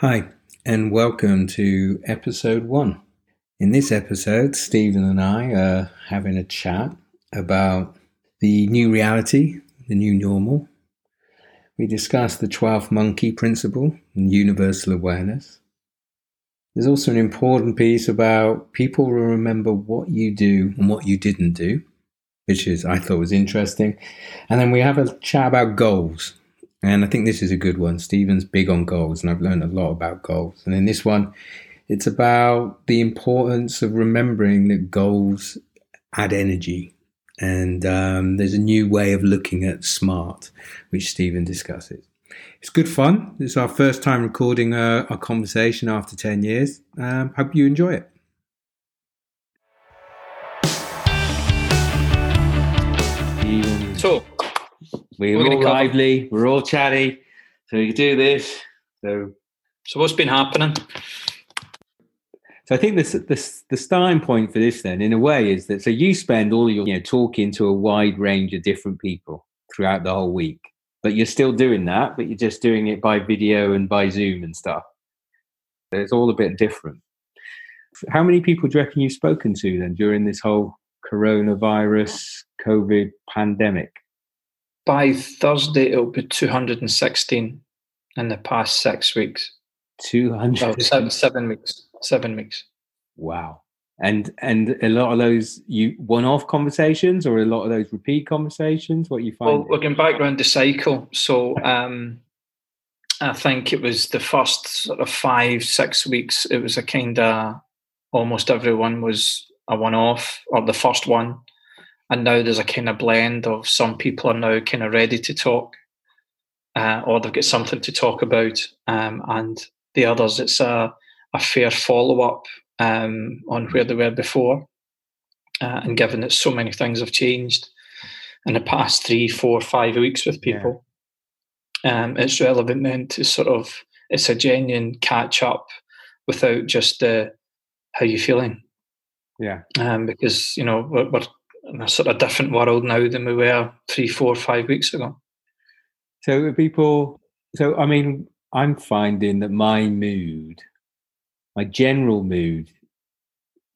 Hi, and welcome to episode one. In this episode, Stephen and I are having a chat about the new reality, the new normal. We discuss the 12th monkey principle and universal awareness. There's also an important piece about people will remember what you do and what you didn't do, which is I thought was interesting. And then we have a chat about goals and I think this is a good one. Stephen's big on goals, and I've learned a lot about goals. And in this one, it's about the importance of remembering that goals add energy. And um, there's a new way of looking at smart, which Stephen discusses. It's good fun. It's our first time recording a, a conversation after 10 years. Um, hope you enjoy it. So, we're, we're all lively. We're all chatty. So we can do this. So, so what's been happening? So I think this, this, the starting point for this, then, in a way, is that so you spend all your you know talking to a wide range of different people throughout the whole week, but you're still doing that, but you're just doing it by video and by Zoom and stuff. So it's all a bit different. How many people do you reckon you've spoken to then during this whole coronavirus COVID pandemic? By Thursday, it'll be 216 in the past six weeks. 200? Oh, seven, seven weeks. Seven weeks. Wow. And and a lot of those you one-off conversations, or a lot of those repeat conversations. What you find? Well, we're back around the cycle. So um, I think it was the first sort of five, six weeks. It was a kind of almost everyone was a one-off, or the first one and now there's a kind of blend of some people are now kind of ready to talk uh, or they've got something to talk about um, and the others it's a, a fair follow-up um, on where they were before uh, and given that so many things have changed in the past three four five weeks with people yeah. um, it's relevant then to sort of it's a genuine catch up without just the how you feeling yeah um, because you know we're, we're in a sort of different world now than we were three, four, five weeks ago. So people, so I mean, I'm finding that my mood, my general mood,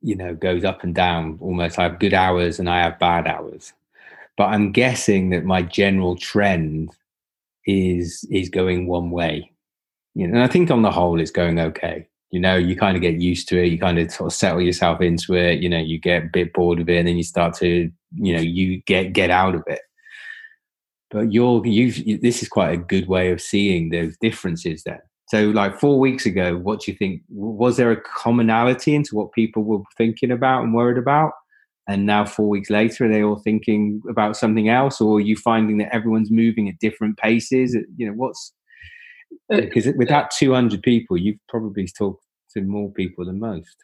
you know, goes up and down almost. I have good hours and I have bad hours, but I'm guessing that my general trend is is going one way. You know, and I think on the whole, it's going okay you know you kind of get used to it you kind of sort of settle yourself into it you know you get a bit bored of it and then you start to you know you get get out of it. But you're you this is quite a good way of seeing those differences then. So like four weeks ago what do you think was there a commonality into what people were thinking about and worried about? And now four weeks later are they all thinking about something else or are you finding that everyone's moving at different paces? You know what's because uh, with that 200 people you've probably talked to more people than most.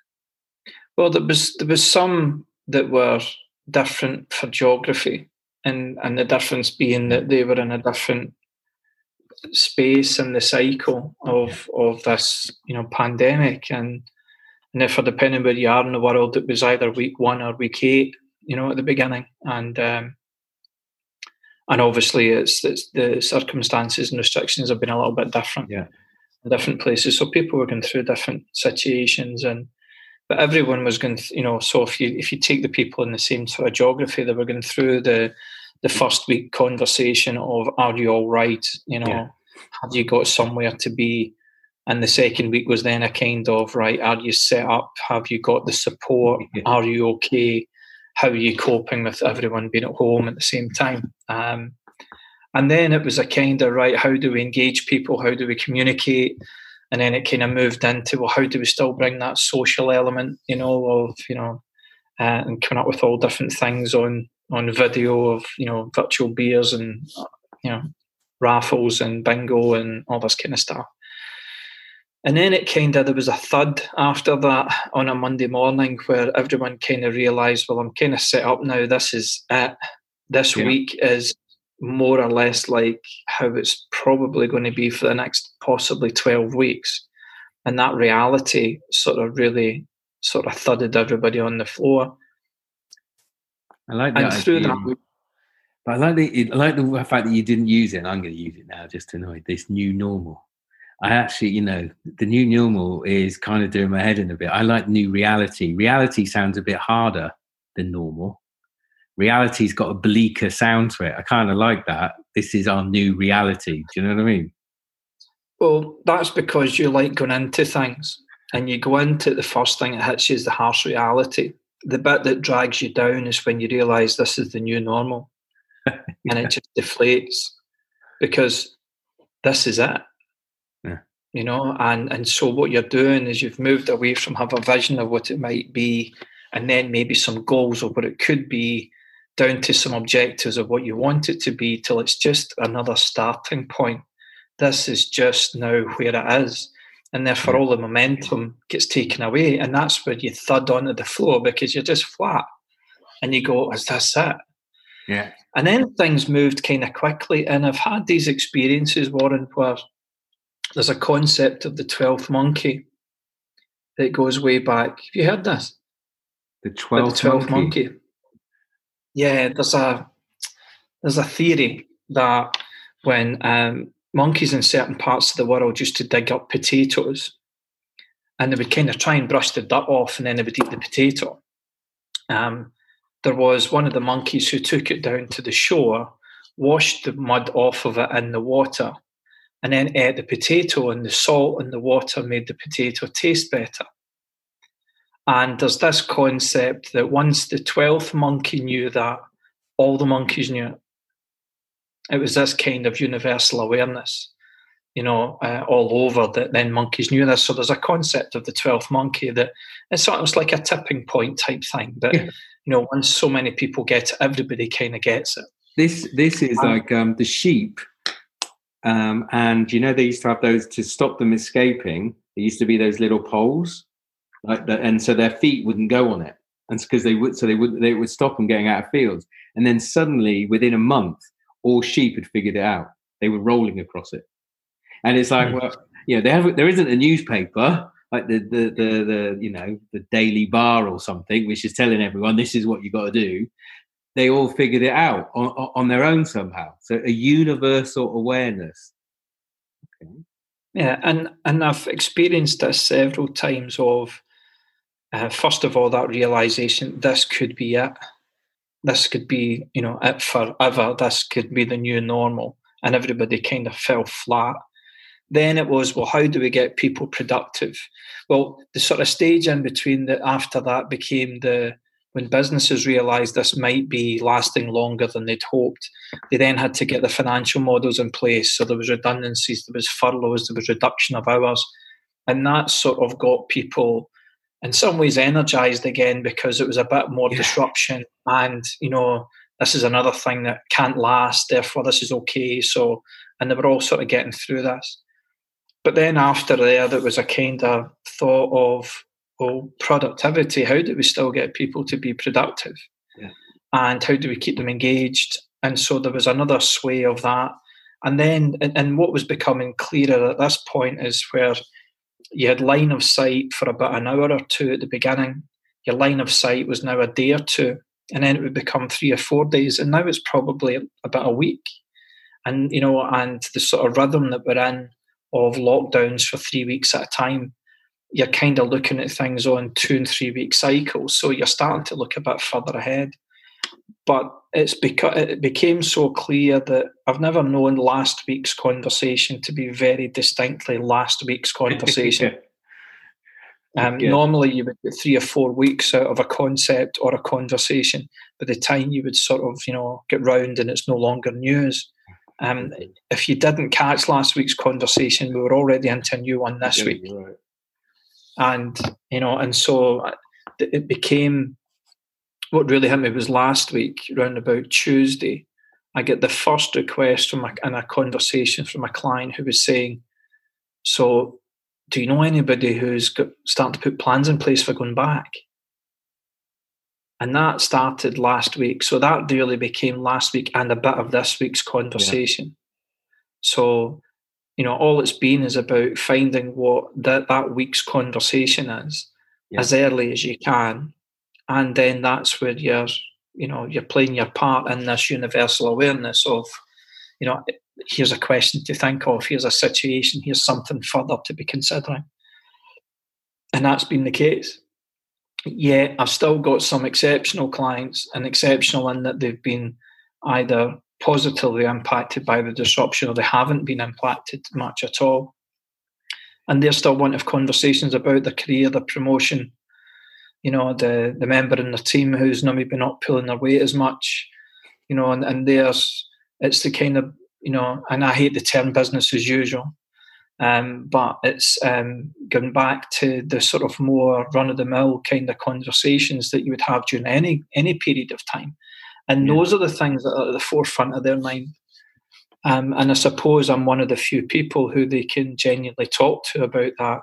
Well, there was there was some that were different for geography, and and the difference being that they were in a different space in the cycle of of this you know pandemic, and and if depending where you are in the world, it was either week one or week eight, you know, at the beginning, and um, and obviously it's, it's the circumstances and restrictions have been a little bit different. Yeah different places. So people were going through different situations, and but everyone was going. Th- you know, so if you if you take the people in the same sort of geography, they were going through the the first week conversation of "Are you all right?" You know, yeah. have you got somewhere to be? And the second week was then a kind of right. Are you set up? Have you got the support? Are you okay? How are you coping with everyone being at home at the same time? Um, and then it was a kind of right, how do we engage people? How do we communicate? And then it kind of moved into well, how do we still bring that social element, you know, of you know, uh, and coming up with all different things on on video of you know virtual beers and you know raffles and bingo and all this kind of stuff. And then it kind of there was a thud after that on a Monday morning where everyone kind of realised, well, I'm kind of set up now. This is it. This yeah. week is more or less like how it's probably going to be for the next possibly 12 weeks. And that reality sort of really sort of thudded everybody on the floor. I like that. And through that, but I like the I like the fact that you didn't use it. And I'm going to use it now just to know this new normal. I actually, you know, the new normal is kind of doing my head in a bit. I like new reality. Reality sounds a bit harder than normal. Reality's got a bleaker sound to it. I kind of like that. This is our new reality. Do you know what I mean? Well, that's because you like going into things and you go into the first thing that hits you is the harsh reality. The bit that drags you down is when you realise this is the new normal yeah. and it just deflates because this is it. Yeah. You know, and and so what you're doing is you've moved away from have a vision of what it might be, and then maybe some goals of what it could be, down to some objectives of what you want it to be, till it's just another starting point. This is just now where it is and therefore mm. all the momentum gets taken away, and that's where you thud onto the floor because you're just flat, and you go, "Is this it?" Yeah. And then things moved kind of quickly, and I've had these experiences, Warren, where there's a concept of the twelfth monkey that goes way back. Have you heard this? The twelfth monkey. monkey. Yeah, there's a there's a theory that when um, monkeys in certain parts of the world used to dig up potatoes and they would kind of try and brush the dirt off and then they would eat the potato. Um, there was one of the monkeys who took it down to the shore, washed the mud off of it in the water, and then ate the potato, and the salt in the water made the potato taste better. And there's this concept that once the 12th monkey knew that, all the monkeys knew it. It was this kind of universal awareness, you know, uh, all over that then monkeys knew this. So there's a concept of the 12th monkey that it's almost like a tipping point type thing. But, yeah. you know, once so many people get it, everybody kind of gets it. This, this is um, like um, the sheep. Um, and, you know, they used to have those to stop them escaping. There used to be those little poles. Like that, and so their feet wouldn't go on it and because they would so they would they would stop them getting out of fields and then suddenly within a month all sheep had figured it out. They were rolling across it, and it's like, mm. well, you know, they have there isn't a newspaper like the, the the the you know the Daily Bar or something, which is telling everyone this is what you got to do. They all figured it out on, on their own somehow. So a universal awareness. Okay. Yeah, and and I've experienced this several times. Of uh, first of all, that realization this could be it this could be, you know, it forever. This could be the new normal. And everybody kind of fell flat. Then it was, well, how do we get people productive? Well, the sort of stage in between that after that became the when businesses realized this might be lasting longer than they'd hoped, they then had to get the financial models in place. So there was redundancies, there was furloughs, there was reduction of hours. And that sort of got people in some ways energized again because it was a bit more yeah. disruption and you know this is another thing that can't last therefore this is okay. So and they were all sort of getting through this. But then after there there was a kind of thought of well productivity how do we still get people to be productive? Yeah. and how do we keep them engaged? And so there was another sway of that. And then and what was becoming clearer at this point is where you had line of sight for about an hour or two at the beginning. Your line of sight was now a day or two, and then it would become three or four days, and now it's probably about a week. And you know, and the sort of rhythm that we're in of lockdowns for three weeks at a time, you're kind of looking at things on two and three week cycles. So you're starting to look a bit further ahead. But it's because it became so clear that I've never known last week's conversation to be very distinctly last week's conversation. um, normally, you would get three or four weeks out of a concept or a conversation. By the time you would sort of, you know, get round and it's no longer news. Um, if you didn't catch last week's conversation, we were already into a new one this yeah, week. Right. And you know, and so uh, it became what really hit me was last week, around about Tuesday, I get the first request from a, in a conversation from a client who was saying, "So, do you know anybody who's got, starting to put plans in place for going back?" And that started last week. So that really became last week and a bit of this week's conversation. Yeah. So, you know, all it's been is about finding what that, that week's conversation is yeah. as early as you can and then that's where you're you know you're playing your part in this universal awareness of you know here's a question to think of, here's a situation, here's something further to be considering. And that's been the case. Yet I've still got some exceptional clients, and exceptional in that they've been either positively impacted by the disruption or they haven't been impacted much at all. And they're still wanting conversations about their career, their promotion, you know, the the member in the team who's not maybe not pulling their weight as much, you know, and, and there's it's the kind of you know, and I hate the term business as usual, um, but it's um, going back to the sort of more run of the mill kind of conversations that you would have during any any period of time, and yeah. those are the things that are at the forefront of their mind. Um, and I suppose I'm one of the few people who they can genuinely talk to about that,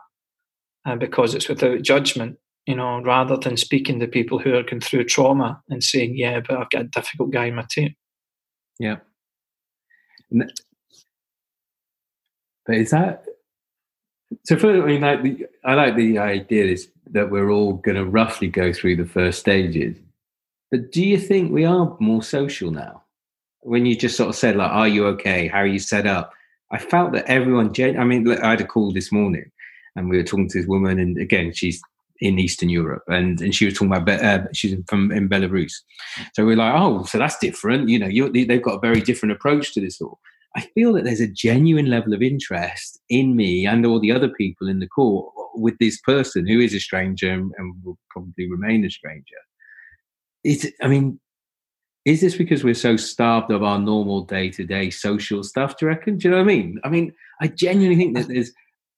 uh, because it's without judgment you know, rather than speaking to people who are going through trauma and saying, "Yeah, but I've got a difficult guy in my team." Yeah. But is that so? For I mean, like the, I like the idea is that we're all going to roughly go through the first stages. But do you think we are more social now? When you just sort of said, like, "Are you okay? How are you set up?" I felt that everyone. I mean, I had a call this morning, and we were talking to this woman, and again, she's in Eastern Europe, and and she was talking about uh, she's from in Belarus. So we're like, oh, so that's different. You know, they've got a very different approach to this all. I feel that there's a genuine level of interest in me and all the other people in the call with this person who is a stranger and, and will probably remain a stranger. Is I mean, is this because we're so starved of our normal day to day social stuff? Do you reckon? Do you know what I mean? I mean, I genuinely think that there's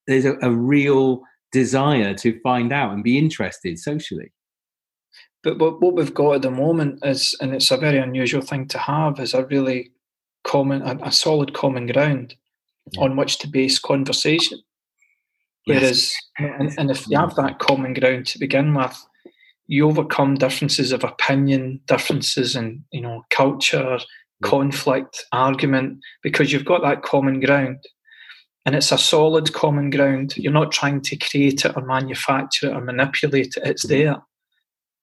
there's a, a real desire to find out and be interested socially. But what, what we've got at the moment is, and it's a very unusual thing to have, is a really common, a, a solid common ground yeah. on which to base conversation. Whereas, yes. and, and if you have that common ground to begin with, you overcome differences of opinion, differences in you know culture, mm. conflict, argument, because you've got that common ground and it's a solid common ground. You're not trying to create it or manufacture it or manipulate it. It's mm-hmm. there,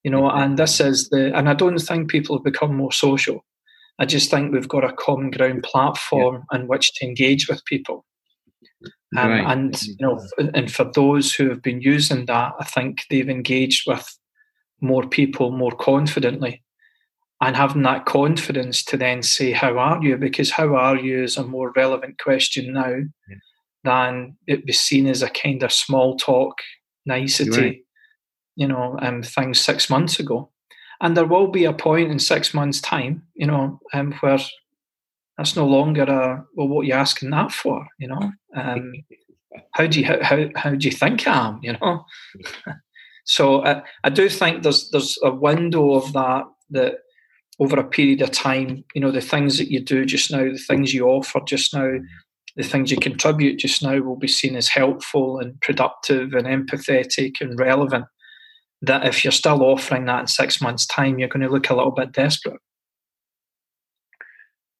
you know. And this is the. And I don't think people have become more social. I just think we've got a common ground platform yeah. in which to engage with people. Um, right. And you know, and for those who have been using that, I think they've engaged with more people more confidently and having that confidence to then say how are you because how are you is a more relevant question now yeah than it was seen as a kind of small talk nicety, right. you know, um, things six months ago. And there will be a point in six months' time, you know, um, where that's no longer a well, what are you asking that for, you know? Um, how do you how, how, how do you think I am, you know? so I, uh, I do think there's there's a window of that that over a period of time, you know, the things that you do just now, the things you offer just now, the things you contribute just now will be seen as helpful and productive and empathetic and relevant. That if you're still offering that in six months' time, you're going to look a little bit desperate.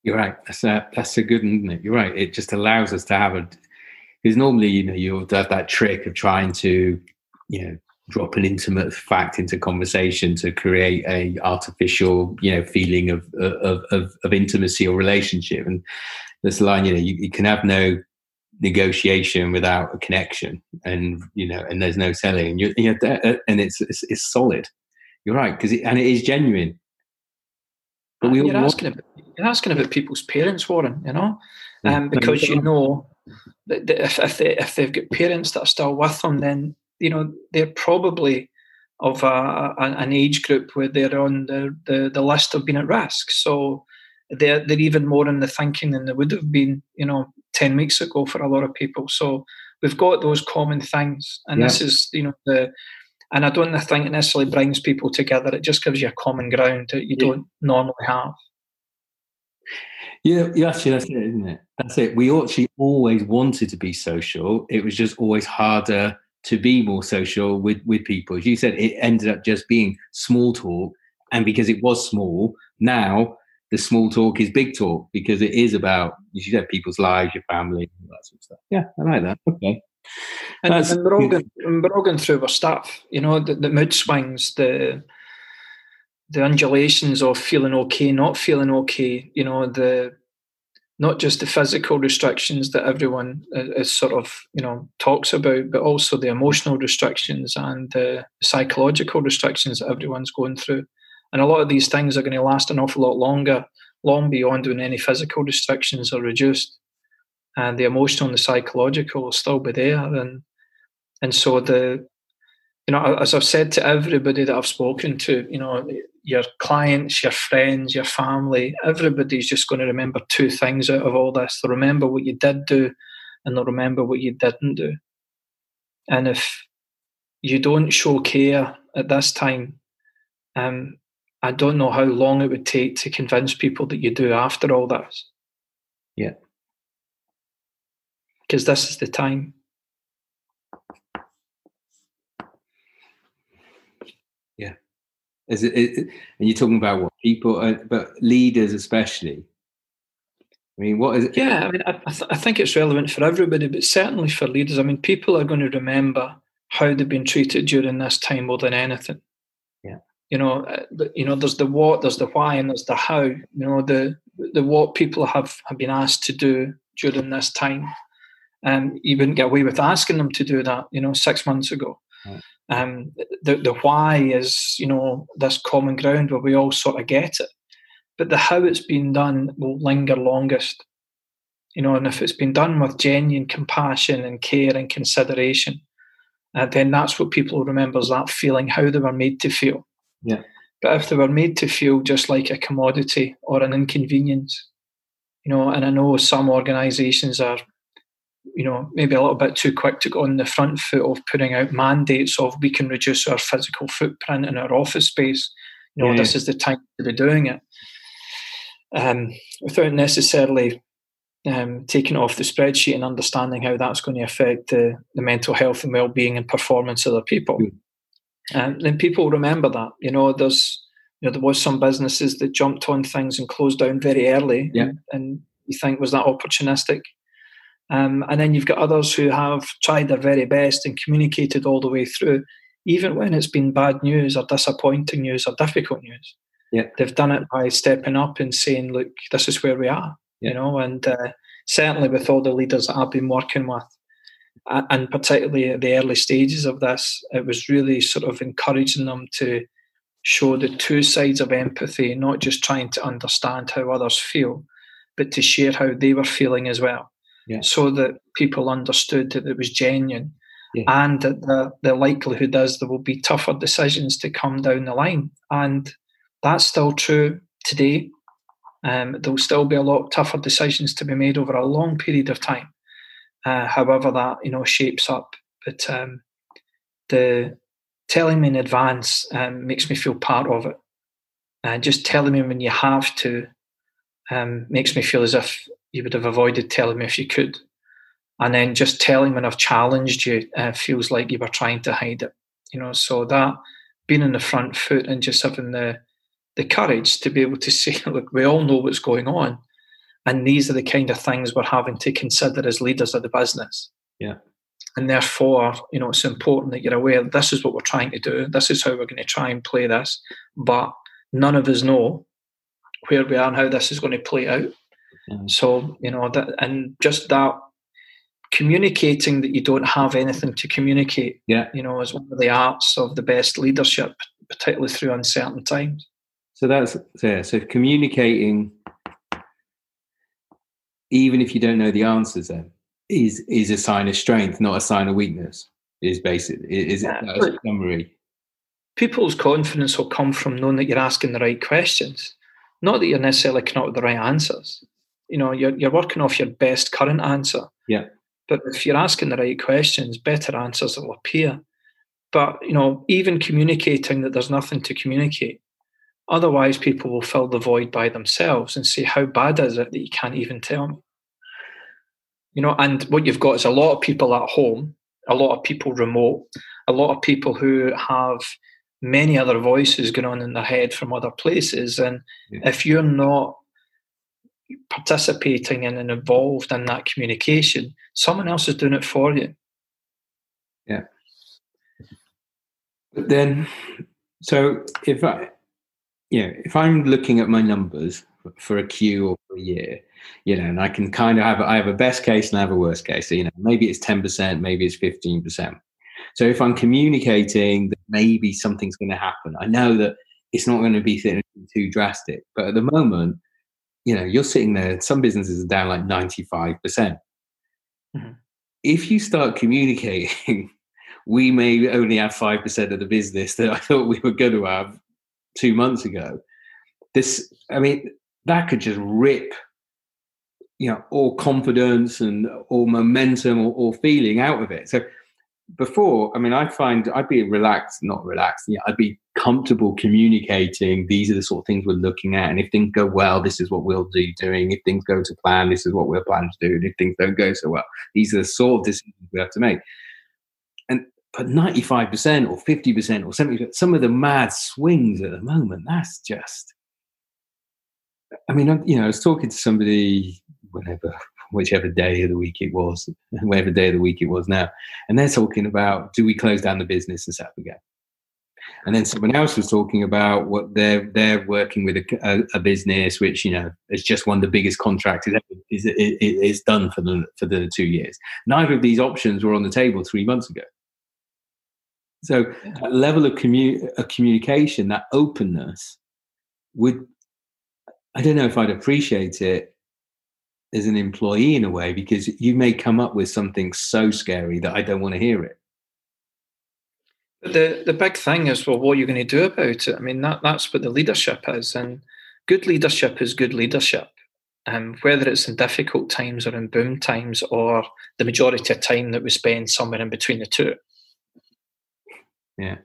You're right. That's a that's a good isn't it? You're right. It just allows us to have a because normally, you know, you'll have that trick of trying to, you know, drop an intimate fact into conversation to create a artificial, you know, feeling of of of, of intimacy or relationship. And this line, you know, you, you, can have no negotiation without a connection, and you know, and there's no selling, and you, you know, and it's, it's, it's solid. You're right because it, and it is genuine. But we you're asking about, you're asking about people's parents, Warren. You know, um, because you know that if if, they, if they've got parents that are still with them, then you know they're probably of a, a, an age group where they're on the, the, the list of being at risk. So they're they're even more in the thinking than they would have been, you know, ten weeks ago for a lot of people. So we've got those common things, and yeah. this is you know the. And I don't think it necessarily brings people together. It just gives you a common ground that you yeah. don't normally have. Yeah, yeah, actually, that's it, isn't it? That's it. We actually always wanted to be social. It was just always harder to be more social with with people. As you said, it ended up just being small talk, and because it was small, now the small talk is big talk because it is about, as you said, people's lives, your family, all that sort of stuff. Yeah, I like that. Okay. And, and we're, all going, we're all going through our stuff, you know, the, the mood swings, the the undulations of feeling okay, not feeling okay, you know, the not just the physical restrictions that everyone uh, is sort of you know talks about, but also the emotional restrictions and the psychological restrictions that everyone's going through. And a lot of these things are going to last an awful lot longer, long beyond when any physical restrictions are reduced. And the emotional and the psychological will still be there. And and so the you know, as I've said to everybody that I've spoken to, you know, your clients, your friends, your family, everybody's just going to remember two things out of all this. They'll remember what you did do and they'll remember what you didn't do. And if you don't show care at this time, um, I don't know how long it would take to convince people that you do after all this. Yeah. Because this is the time. Is it, it, and you're talking about what people, uh, but leaders especially. I mean, what is it? Yeah, I mean, I, th- I think it's relevant for everybody, but certainly for leaders. I mean, people are going to remember how they've been treated during this time more than anything. Yeah. You know, uh, you know, there's the what, there's the why, and there's the how. You know, the the what people have have been asked to do during this time, and you wouldn't get away with asking them to do that. You know, six months ago. Right. Um, the the why is you know this common ground where we all sort of get it, but the how it's been done will linger longest. You know, and if it's been done with genuine compassion and care and consideration, uh, then that's what people remember is that feeling, how they were made to feel. Yeah. But if they were made to feel just like a commodity or an inconvenience, you know, and I know some organisations are you know, maybe a little bit too quick to go on the front foot of putting out mandates of we can reduce our physical footprint in our office space. You know, yeah. this is the time to be doing it. Um, without necessarily um, taking off the spreadsheet and understanding how that's going to affect the, the mental health and well-being and performance of the people. Mm. And then people remember that. You know, there's you know there was some businesses that jumped on things and closed down very early. Yeah. And, and you think was that opportunistic? Um, and then you've got others who have tried their very best and communicated all the way through, even when it's been bad news or disappointing news or difficult news. Yeah. They've done it by stepping up and saying, look, this is where we are, yeah. you know, and uh, certainly with all the leaders that I've been working with, and particularly at the early stages of this, it was really sort of encouraging them to show the two sides of empathy, not just trying to understand how others feel, but to share how they were feeling as well yeah. so that people understood that it was genuine yeah. and that the, the likelihood is there will be tougher decisions to come down the line. And that's still true today. Um, there will still be a lot tougher decisions to be made over a long period of time, uh, however that you know shapes up. But um, the telling me in advance um, makes me feel part of it, and just telling me when you have to um, makes me feel as if you would have avoided telling me if you could. And then just telling when I've challenged you uh, feels like you were trying to hide it. You know, so that being in the front foot and just having the the courage to be able to say, look, we all know what's going on. And these are the kind of things we're having to consider as leaders of the business. Yeah. And therefore, you know, it's important that you're aware this is what we're trying to do. This is how we're going to try and play this. But none of us know where we are and how this is going to play out. So, you know, that and just that communicating that you don't have anything to communicate, yeah, you know, is one of the arts of the best leadership, particularly through uncertain times. So that's yeah. So communicating, even if you don't know the answers, then is is a sign of strength, not a sign of weakness. Is basically is yeah, it summary. People's confidence will come from knowing that you're asking the right questions, not that you're necessarily coming up with the right answers you know you're, you're working off your best current answer. Yeah. But if you're asking the right questions better answers will appear. But you know even communicating that there's nothing to communicate otherwise people will fill the void by themselves and say how bad is it that you can't even tell me? You know and what you've got is a lot of people at home a lot of people remote a lot of people who have many other voices going on in their head from other places. And yeah. if you're not participating in and involved in that communication, someone else is doing it for you. Yeah. But then, so if I, yeah, if I'm looking at my numbers for a Q or a year, you know, and I can kind of have I have a best case and I have a worst case. So, you know, maybe it's ten percent, maybe it's fifteen percent. So if I'm communicating that maybe something's going to happen, I know that it's not going to be too drastic. But at the moment, you know, you're sitting there. Some businesses are down like ninety five percent. Mm-hmm. If you start communicating, we may only have five percent of the business that I thought we were going to have two months ago. This, I mean, that could just rip you know all confidence and all momentum or, or, feeling out of it so before i mean i find i'd be relaxed not relaxed yeah i'd be comfortable communicating these are the sort of things we're looking at and if things go well this is what we'll be doing if things go to plan this is what we're planning to do and if things don't go so well these are the sort of decisions we have to make. And but 95% or 50% or something some of the mad swings at the moment that's just I mean, you know, I was talking to somebody whenever, whichever day of the week it was, whatever day of the week it was now, and they're talking about do we close down the business and set up again? And then someone else was talking about what they're they're working with a, a, a business which you know is just one of the biggest contracts is is, is done for the for the two years. Neither of these options were on the table three months ago. So, that level of, commu- of communication, that openness, would I don't know if I'd appreciate it as an employee in a way because you may come up with something so scary that I don't want to hear it. But the the big thing is well, what are you going to do about it? I mean, that that's what the leadership is, and good leadership is good leadership. Um, whether it's in difficult times or in boom times, or the majority of time that we spend somewhere in between the two. Yeah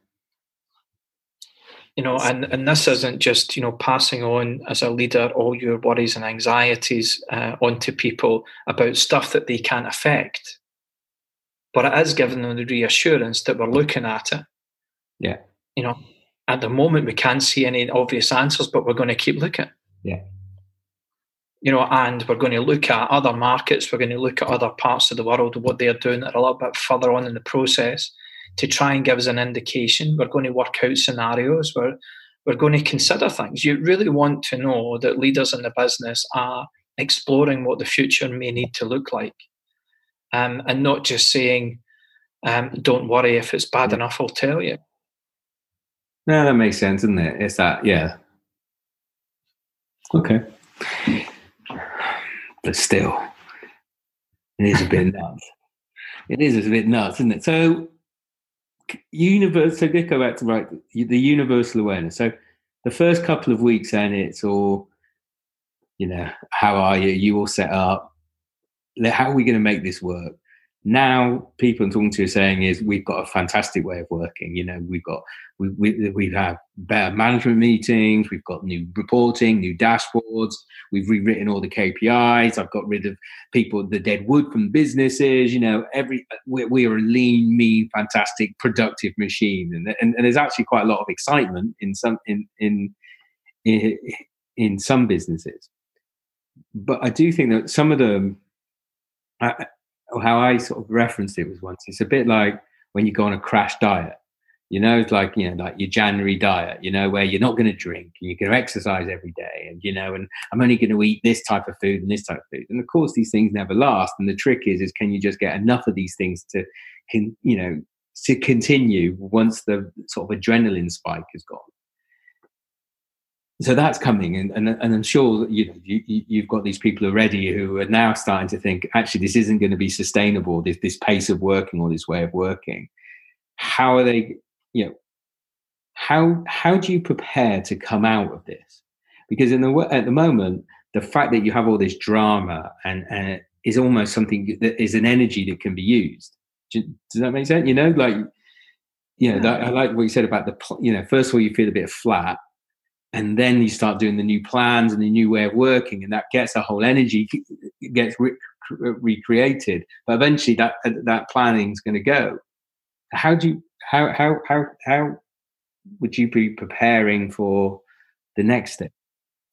you know and and this isn't just you know passing on as a leader all your worries and anxieties uh, onto people about stuff that they can't affect. But it is giving them the reassurance that we're looking at it. Yeah. You know at the moment we can't see any obvious answers but we're going to keep looking. Yeah. You know and we're going to look at other markets we're going to look at other parts of the world what they're doing that are a little bit further on in the process to try and give us an indication. We're going to work out scenarios. We're, we're going to consider things. You really want to know that leaders in the business are exploring what the future may need to look like um, and not just saying, um, don't worry, if it's bad enough, I'll tell you. No, that makes sense, doesn't it? It's that, yeah. Okay. But still, it is a bit nuts. It is a bit nuts, isn't it? So, universe. So let's go back to right the universal awareness. So the first couple of weeks, and it's all, you know, how are you? You all set up. How are we going to make this work? Now people I'm talking to are saying is we've got a fantastic way of working. You know, we've got we we we have better management meetings, we've got new reporting, new dashboards, we've rewritten all the KPIs. I've got rid of people the dead wood from businesses. You know, every we, we are a lean, mean, fantastic, productive machine, and, and and there's actually quite a lot of excitement in some in in in, in some businesses. But I do think that some of them. I, how I sort of referenced it was once. It's a bit like when you go on a crash diet. You know, it's like you know, like your January diet. You know, where you're not going to drink and you're going to exercise every day, and you know, and I'm only going to eat this type of food and this type of food. And of course, these things never last. And the trick is, is can you just get enough of these things to, can you know, to continue once the sort of adrenaline spike is gone so that's coming and, and, and i'm sure that you know you, you've got these people already who are now starting to think actually this isn't going to be sustainable this this pace of working or this way of working. How are they you know how how do you prepare to come out of this? Because in the at the moment the fact that you have all this drama and, and is almost something that is an energy that can be used. Does that make sense? You know like you know that, i like what you said about the you know first of all you feel a bit flat and then you start doing the new plans and the new way of working and that gets a whole energy gets re- recreated. But eventually that that planning is going to go. How do you how how how how would you be preparing for the next step?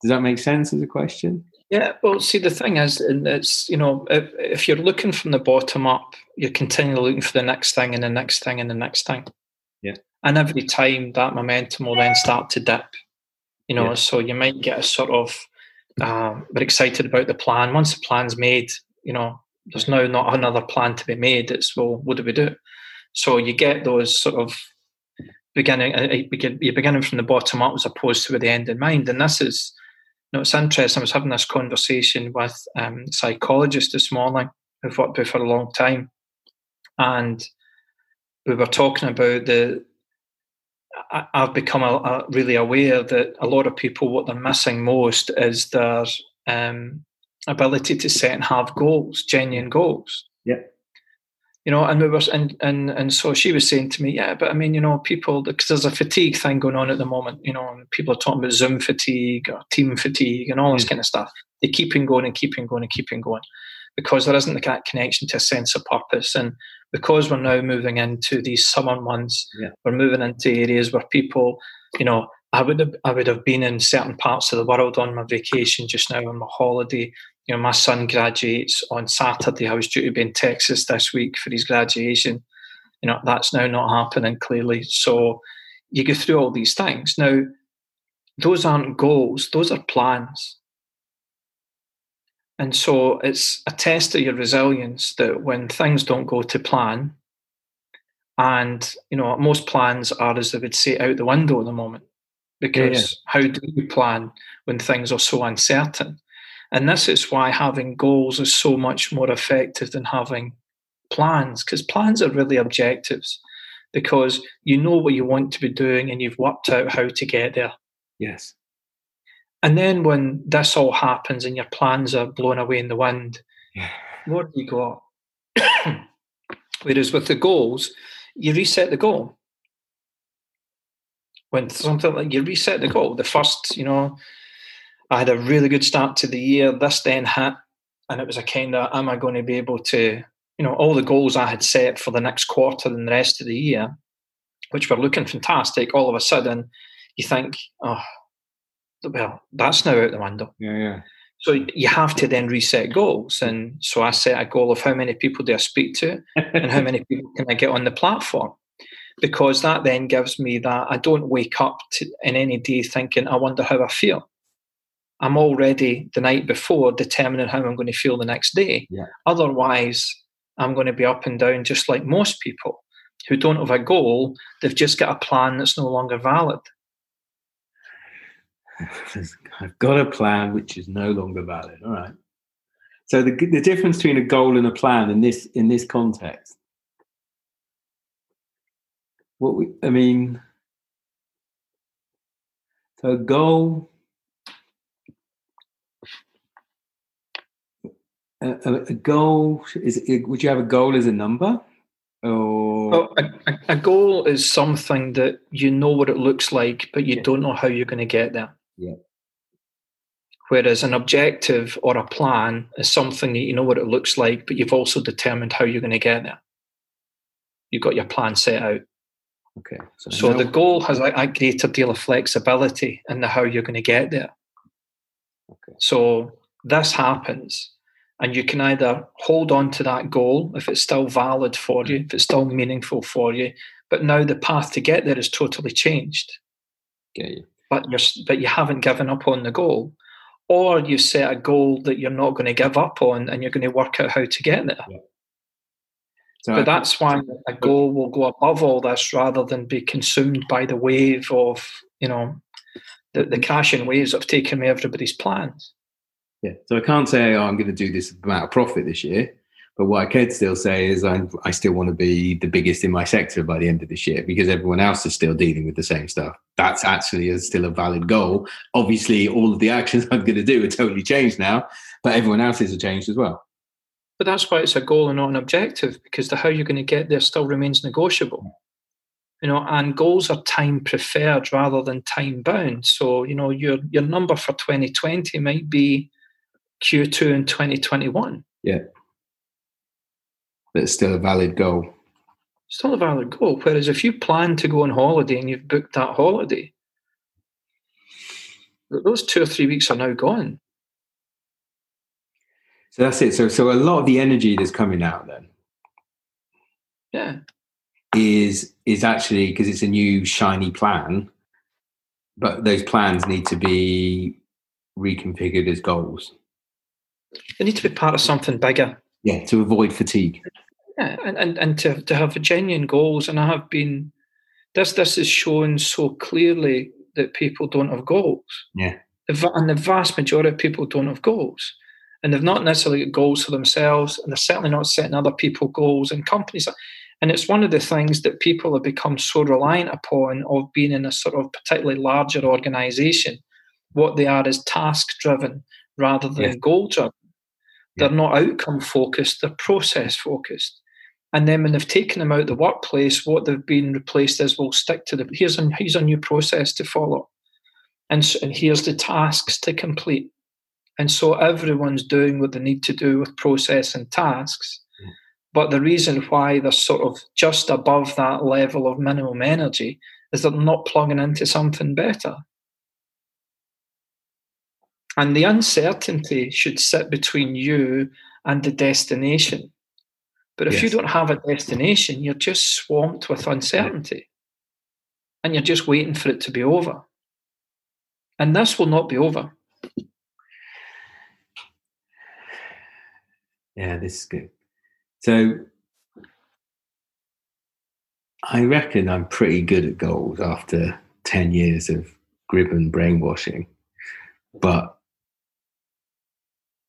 Does that make sense as a question? Yeah well see the thing is and it's you know if, if you're looking from the bottom up you're continually looking for the next thing and the next thing and the next thing. Yeah. And every time that momentum will then start to dip you know yeah. so you might get a sort of uh, we're excited about the plan. Once the plan's made, you know, there's now not another plan to be made. It's well, what do we do? So you get those sort of beginning. Uh, uh, you're beginning from the bottom up as opposed to with the end in mind. And this is, you know, it's interesting. I was having this conversation with um, a psychologist this morning who've worked with for a long time, and we were talking about the I've become a, a really aware that a lot of people, what they're missing most is their um, ability to set and have goals, genuine goals. Yeah. You know, and we were, and and and so she was saying to me, yeah, but I mean, you know, people because there's a fatigue thing going on at the moment. You know, people are talking about Zoom fatigue or team fatigue and all this mm. kind of stuff. They keep on going and keep on going and keep on going because there isn't that connection to a sense of purpose. And because we're now moving into these summer months, yeah. we're moving into areas where people, you know, I would have I would have been in certain parts of the world on my vacation just now on my holiday. You know, my son graduates on Saturday. I was due to be in Texas this week for his graduation. You know, that's now not happening clearly. So you go through all these things. Now, those aren't goals, those are plans. And so it's a test of your resilience that when things don't go to plan, and you know, most plans are as they would say out the window at the moment. Because yeah, yeah. how do you plan when things are so uncertain? And this is why having goals is so much more effective than having plans, because plans are really objectives, because you know what you want to be doing and you've worked out how to get there. Yes. And then when this all happens and your plans are blown away in the wind, yeah. what do you got? Whereas with the goals, you reset the goal. When something like you reset the goal, the first, you know, I had a really good start to the year. This then hit, and it was a kind of, am I going to be able to, you know, all the goals I had set for the next quarter and the rest of the year, which were looking fantastic, all of a sudden you think, oh, well, that's now out the window. Yeah, yeah. So you have to then reset goals. And so I set a goal of how many people do I speak to and how many people can I get on the platform. Because that then gives me that I don't wake up to, in any day thinking, I wonder how I feel. I'm already the night before determining how I'm going to feel the next day. Yeah. Otherwise, I'm going to be up and down just like most people who don't have a goal. They've just got a plan that's no longer valid. I've got a plan which is no longer valid. All right. So the the difference between a goal and a plan in this in this context. What we I mean. So a goal. A, a, goal is would you have a goal as a number or well, a, a, goal is something that you know what it looks like but you yeah. don't know how you're going to get there yeah. Whereas an objective or a plan is something that you know what it looks like, but you've also determined how you're going to get there. You've got your plan set out. Okay. So, so the goal has a, a, greater deal of flexibility in the how you're going to get there. Okay. So this happens, and you can either hold on to that goal if it's still valid for you, if it's still meaningful for you, but now the path to get there is totally changed. Get you but you're but you haven't given up on the goal, or you set a goal that you're not going to give up on, and you're going to work out how to get there. Yeah. So but that's why a goal will go above all this rather than be consumed by the wave of you know the, the crashing waves of taking away everybody's plans. Yeah. So I can't say, oh, I'm going to do this amount of profit this year. But what I could still say is I'm, I still want to be the biggest in my sector by the end of this year because everyone else is still dealing with the same stuff. That's actually a, still a valid goal. Obviously, all of the actions I'm going to do are totally changed now, but everyone else's are changed as well. But that's why it's a goal and not an objective because the how you're going to get there still remains negotiable. Mm. You know, and goals are time preferred rather than time bound. So, you know, your your number for 2020 might be Q2 in 2021. Yeah but it's still a valid goal. Still a valid goal. Whereas if you plan to go on holiday and you've booked that holiday, those two or three weeks are now gone. So that's it. So so a lot of the energy that's coming out then. Yeah. Is is actually because it's a new shiny plan, but those plans need to be reconfigured as goals. They need to be part of something bigger. Yeah, to avoid fatigue. Yeah, and, and, and to, to have genuine goals. And I have been, this, this is shown so clearly that people don't have goals. Yeah. And the vast majority of people don't have goals. And they've not necessarily got goals for themselves, and they're certainly not setting other people goals and companies. And it's one of the things that people have become so reliant upon of being in a sort of particularly larger organization. What they are is task driven rather than yeah. goal driven. They're not outcome focused, they're process focused. And then when they've taken them out of the workplace, what they've been replaced is we'll stick to the here's a here's a new process to follow. And, and here's the tasks to complete. And so everyone's doing what they need to do with process and tasks. Mm. But the reason why they're sort of just above that level of minimum energy is they're not plugging into something better. And the uncertainty should sit between you and the destination. But if yes. you don't have a destination, you're just swamped with uncertainty. And you're just waiting for it to be over. And this will not be over. Yeah, this is good. So I reckon I'm pretty good at goals after 10 years of Gribben brainwashing. But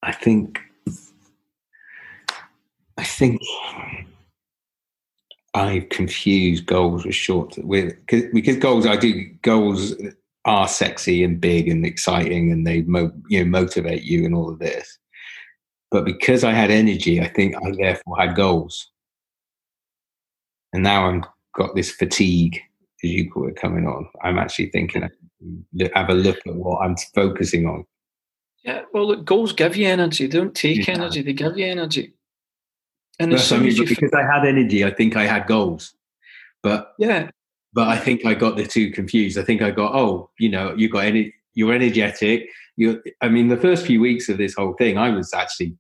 I think I think I confuse goals with short with because goals I do goals are sexy and big and exciting and they mo, you know motivate you and all of this. But because I had energy, I think I therefore had goals. And now I'm got this fatigue, as you call it, coming on. I'm actually thinking have a look at what I'm focusing on. Yeah, well, look, goals give you energy. They don't take yeah. energy; they give you energy. And as soon as you because I had energy, I think I had goals. But yeah, but I think I got the two confused. I think I got oh, you know, you got any, you're energetic. You, I mean, the first few weeks of this whole thing, I was actually,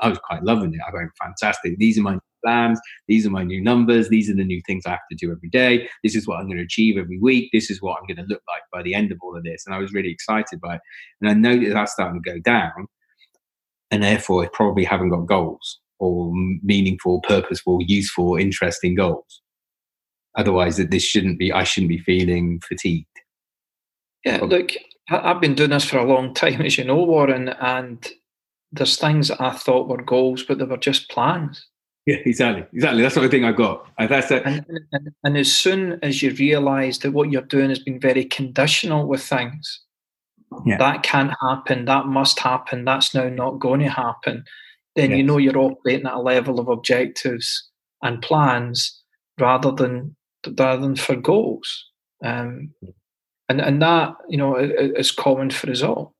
I was quite loving it. I went fantastic. These are my plans. These are my new numbers. These are the new things I have to do every day. This is what I'm going to achieve every week. This is what I'm going to look like by the end of all of this. And I was really excited by it. And I know that that's starting to go down. And therefore, I probably haven't got goals or meaningful, purposeful, useful, interesting goals. Otherwise, that this shouldn't be, I shouldn't be feeling fatigued. Yeah, look, I've been doing this for a long time, as you know, Warren, and there's things that I thought were goals, but they were just plans. Yeah, exactly, exactly. That's the I think I got. That's it. And, and, and as soon as you realise that what you're doing has been very conditional with things, yeah. that can't happen, that must happen, that's now not going to happen, then yes. you know you're operating at a level of objectives and plans rather than rather than for goals. Um, and and that you know is common for us all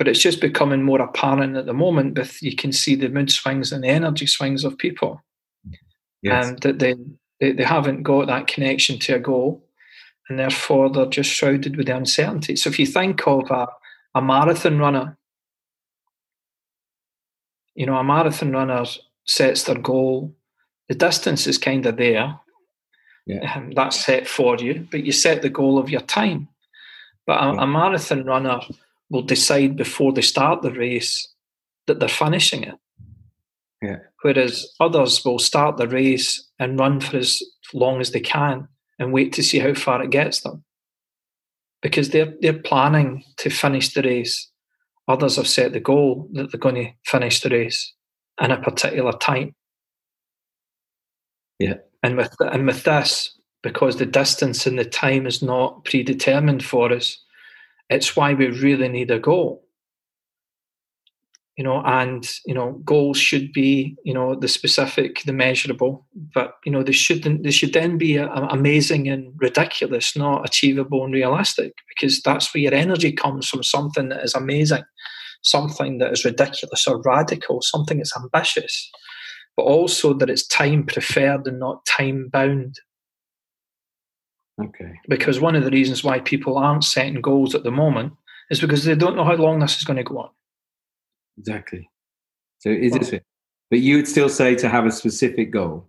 but it's just becoming more apparent at the moment. With you can see the mood swings and the energy swings of people, yes. and that they, they they haven't got that connection to a goal, and therefore they're just shrouded with the uncertainty. So if you think of a, a marathon runner, you know, a marathon runner sets their goal. The distance is kind of there. Yeah. Um, that's set for you, but you set the goal of your time. But a, yeah. a marathon runner will decide before they start the race that they're finishing it. Yeah. Whereas others will start the race and run for as long as they can and wait to see how far it gets them. Because they're they're planning to finish the race. Others have set the goal that they're going to finish the race in a particular time. Yeah. And with and with this, because the distance and the time is not predetermined for us, it's why we really need a goal. You know, and you know, goals should be, you know, the specific, the measurable, but you know, they shouldn't. They should then be uh, amazing and ridiculous, not achievable and realistic, because that's where your energy comes from. Something that is amazing, something that is ridiculous or radical, something that's ambitious, but also that it's time preferred and not time bound. Okay. Because one of the reasons why people aren't setting goals at the moment is because they don't know how long this is going to go on. Exactly. So is well, it? But you would still say to have a specific goal.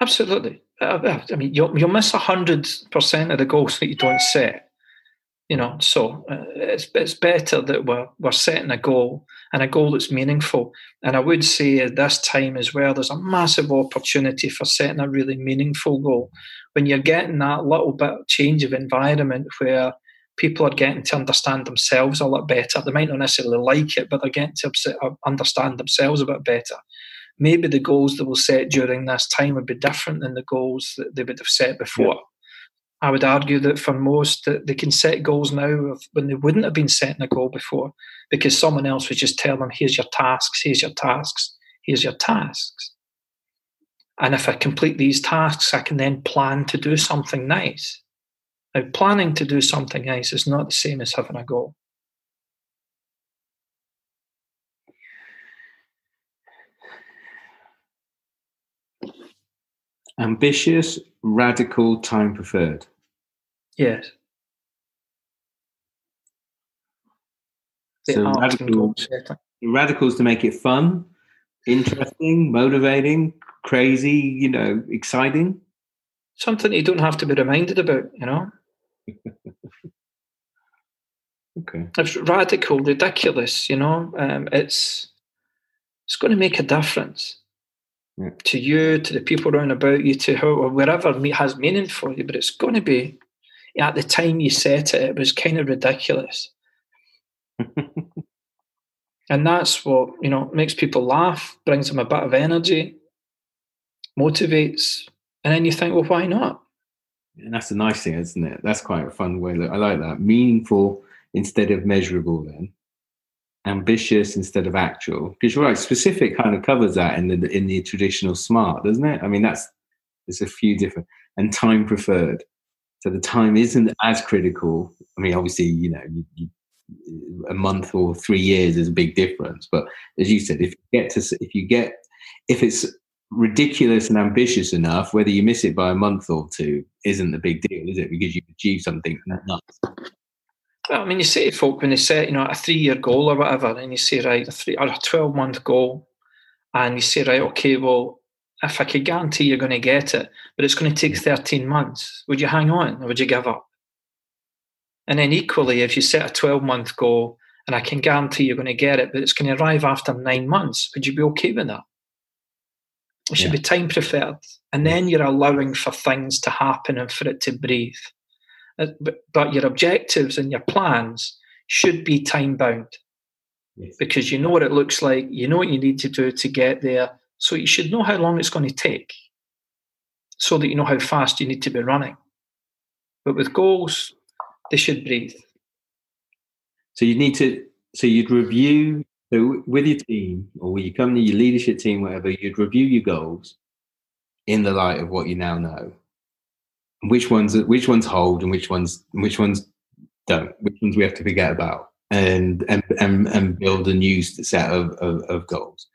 Absolutely. Uh, uh, I mean, you'll, you'll miss hundred percent of the goals that you don't set. You know, so uh, it's it's better that we're we're setting a goal and a goal that's meaningful. And I would say at this time as well, there's a massive opportunity for setting a really meaningful goal. When you're getting that little bit of change of environment where people are getting to understand themselves a lot better. They might not necessarily like it, but they're getting to uh, understand themselves a bit better. Maybe the goals they will set during this time would be different than the goals that they would have set before. Yeah. I would argue that for most, that they can set goals now when they wouldn't have been setting a goal before, because someone else was just telling them, "Here's your tasks. Here's your tasks. Here's your tasks." And if I complete these tasks, I can then plan to do something nice. Now, planning to do something nice is not the same as having a goal. Ambitious, radical, time preferred. Yes. so radical, radicals to make it fun, interesting, motivating, crazy, you know, exciting. Something you don't have to be reminded about, you know. Okay. It's radical, ridiculous, you know. Um, it's it's going to make a difference yeah. to you, to the people around about you, to how wherever has meaning for you. But it's going to be at the time you set it, it was kind of ridiculous. and that's what you know makes people laugh, brings them a bit of energy, motivates, and then you think, well, why not? And that's the nice thing, isn't it? That's quite a fun way. I like that. Meaningful instead of measurable, then ambitious instead of actual. Because you're right, specific kind of covers that in the in the traditional smart, doesn't it? I mean, that's there's a few different and time preferred. So the time isn't as critical. I mean, obviously, you know, you, you, a month or three years is a big difference. But as you said, if you get to if you get if it's ridiculous and ambitious enough, whether you miss it by a month or two isn't the big deal, is it? Because you've achieved something nuts. Well, I mean, you say to folk when they set, you know, a three-year goal or whatever, and you say, right, a three or a twelve-month goal, and you say, right, okay, well, if I could guarantee you're going to get it, but it's going to take thirteen months, would you hang on or would you give up? And then equally, if you set a twelve-month goal and I can guarantee you're going to get it, but it's going to arrive after nine months, would you be okay with that? It should yeah. be time preferred. And then you're allowing for things to happen and for it to breathe. Uh, but, but your objectives and your plans should be time bound yes. because you know what it looks like, you know what you need to do to get there. So you should know how long it's going to take so that you know how fast you need to be running. But with goals, they should breathe. So you need to, so you'd review so with your team, or when you come to your leadership team, whatever, you'd review your goals in the light of what you now know. Which ones which ones hold and which ones which ones don't, which ones we have to forget about and and and, and build a new set of, of, of goals.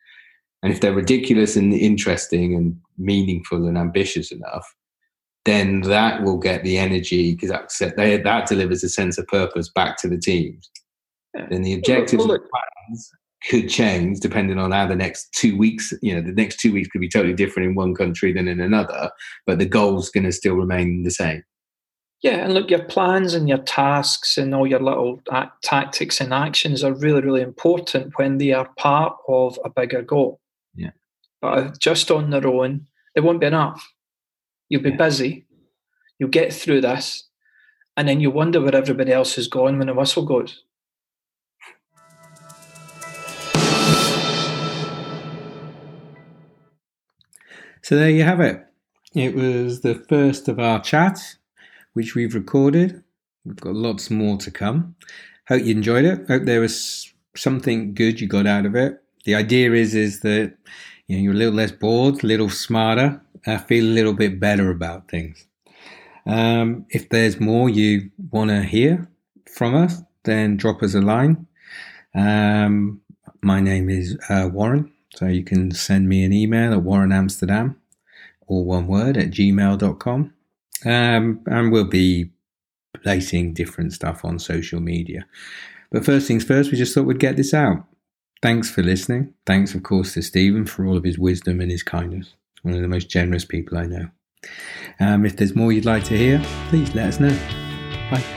And if they're ridiculous and interesting and meaningful and ambitious enough, then that will get the energy because that, that delivers a sense of purpose back to the teams. Then the objectives look, plans could change depending on how the next two weeks, you know, the next two weeks could be totally different in one country than in another, but the goal's going to still remain the same. Yeah, and look, your plans and your tasks and all your little act, tactics and actions are really, really important when they are part of a bigger goal. Yeah. But uh, just on their own, they won't be enough. You'll be yeah. busy, you'll get through this, and then you wonder where everybody else is going when the whistle goes. So there you have it. It was the first of our chat, which we've recorded. We've got lots more to come. Hope you enjoyed it. Hope there was something good you got out of it. The idea is is that you know you're a little less bored, a little smarter, uh, feel a little bit better about things. Um, if there's more you want to hear from us, then drop us a line. Um, my name is uh, Warren. So you can send me an email at warrenamsterdam, all one word, at gmail.com. Um, and we'll be placing different stuff on social media. But first things first, we just thought we'd get this out. Thanks for listening. Thanks, of course, to Stephen for all of his wisdom and his kindness. One of the most generous people I know. Um, if there's more you'd like to hear, please let us know. Bye.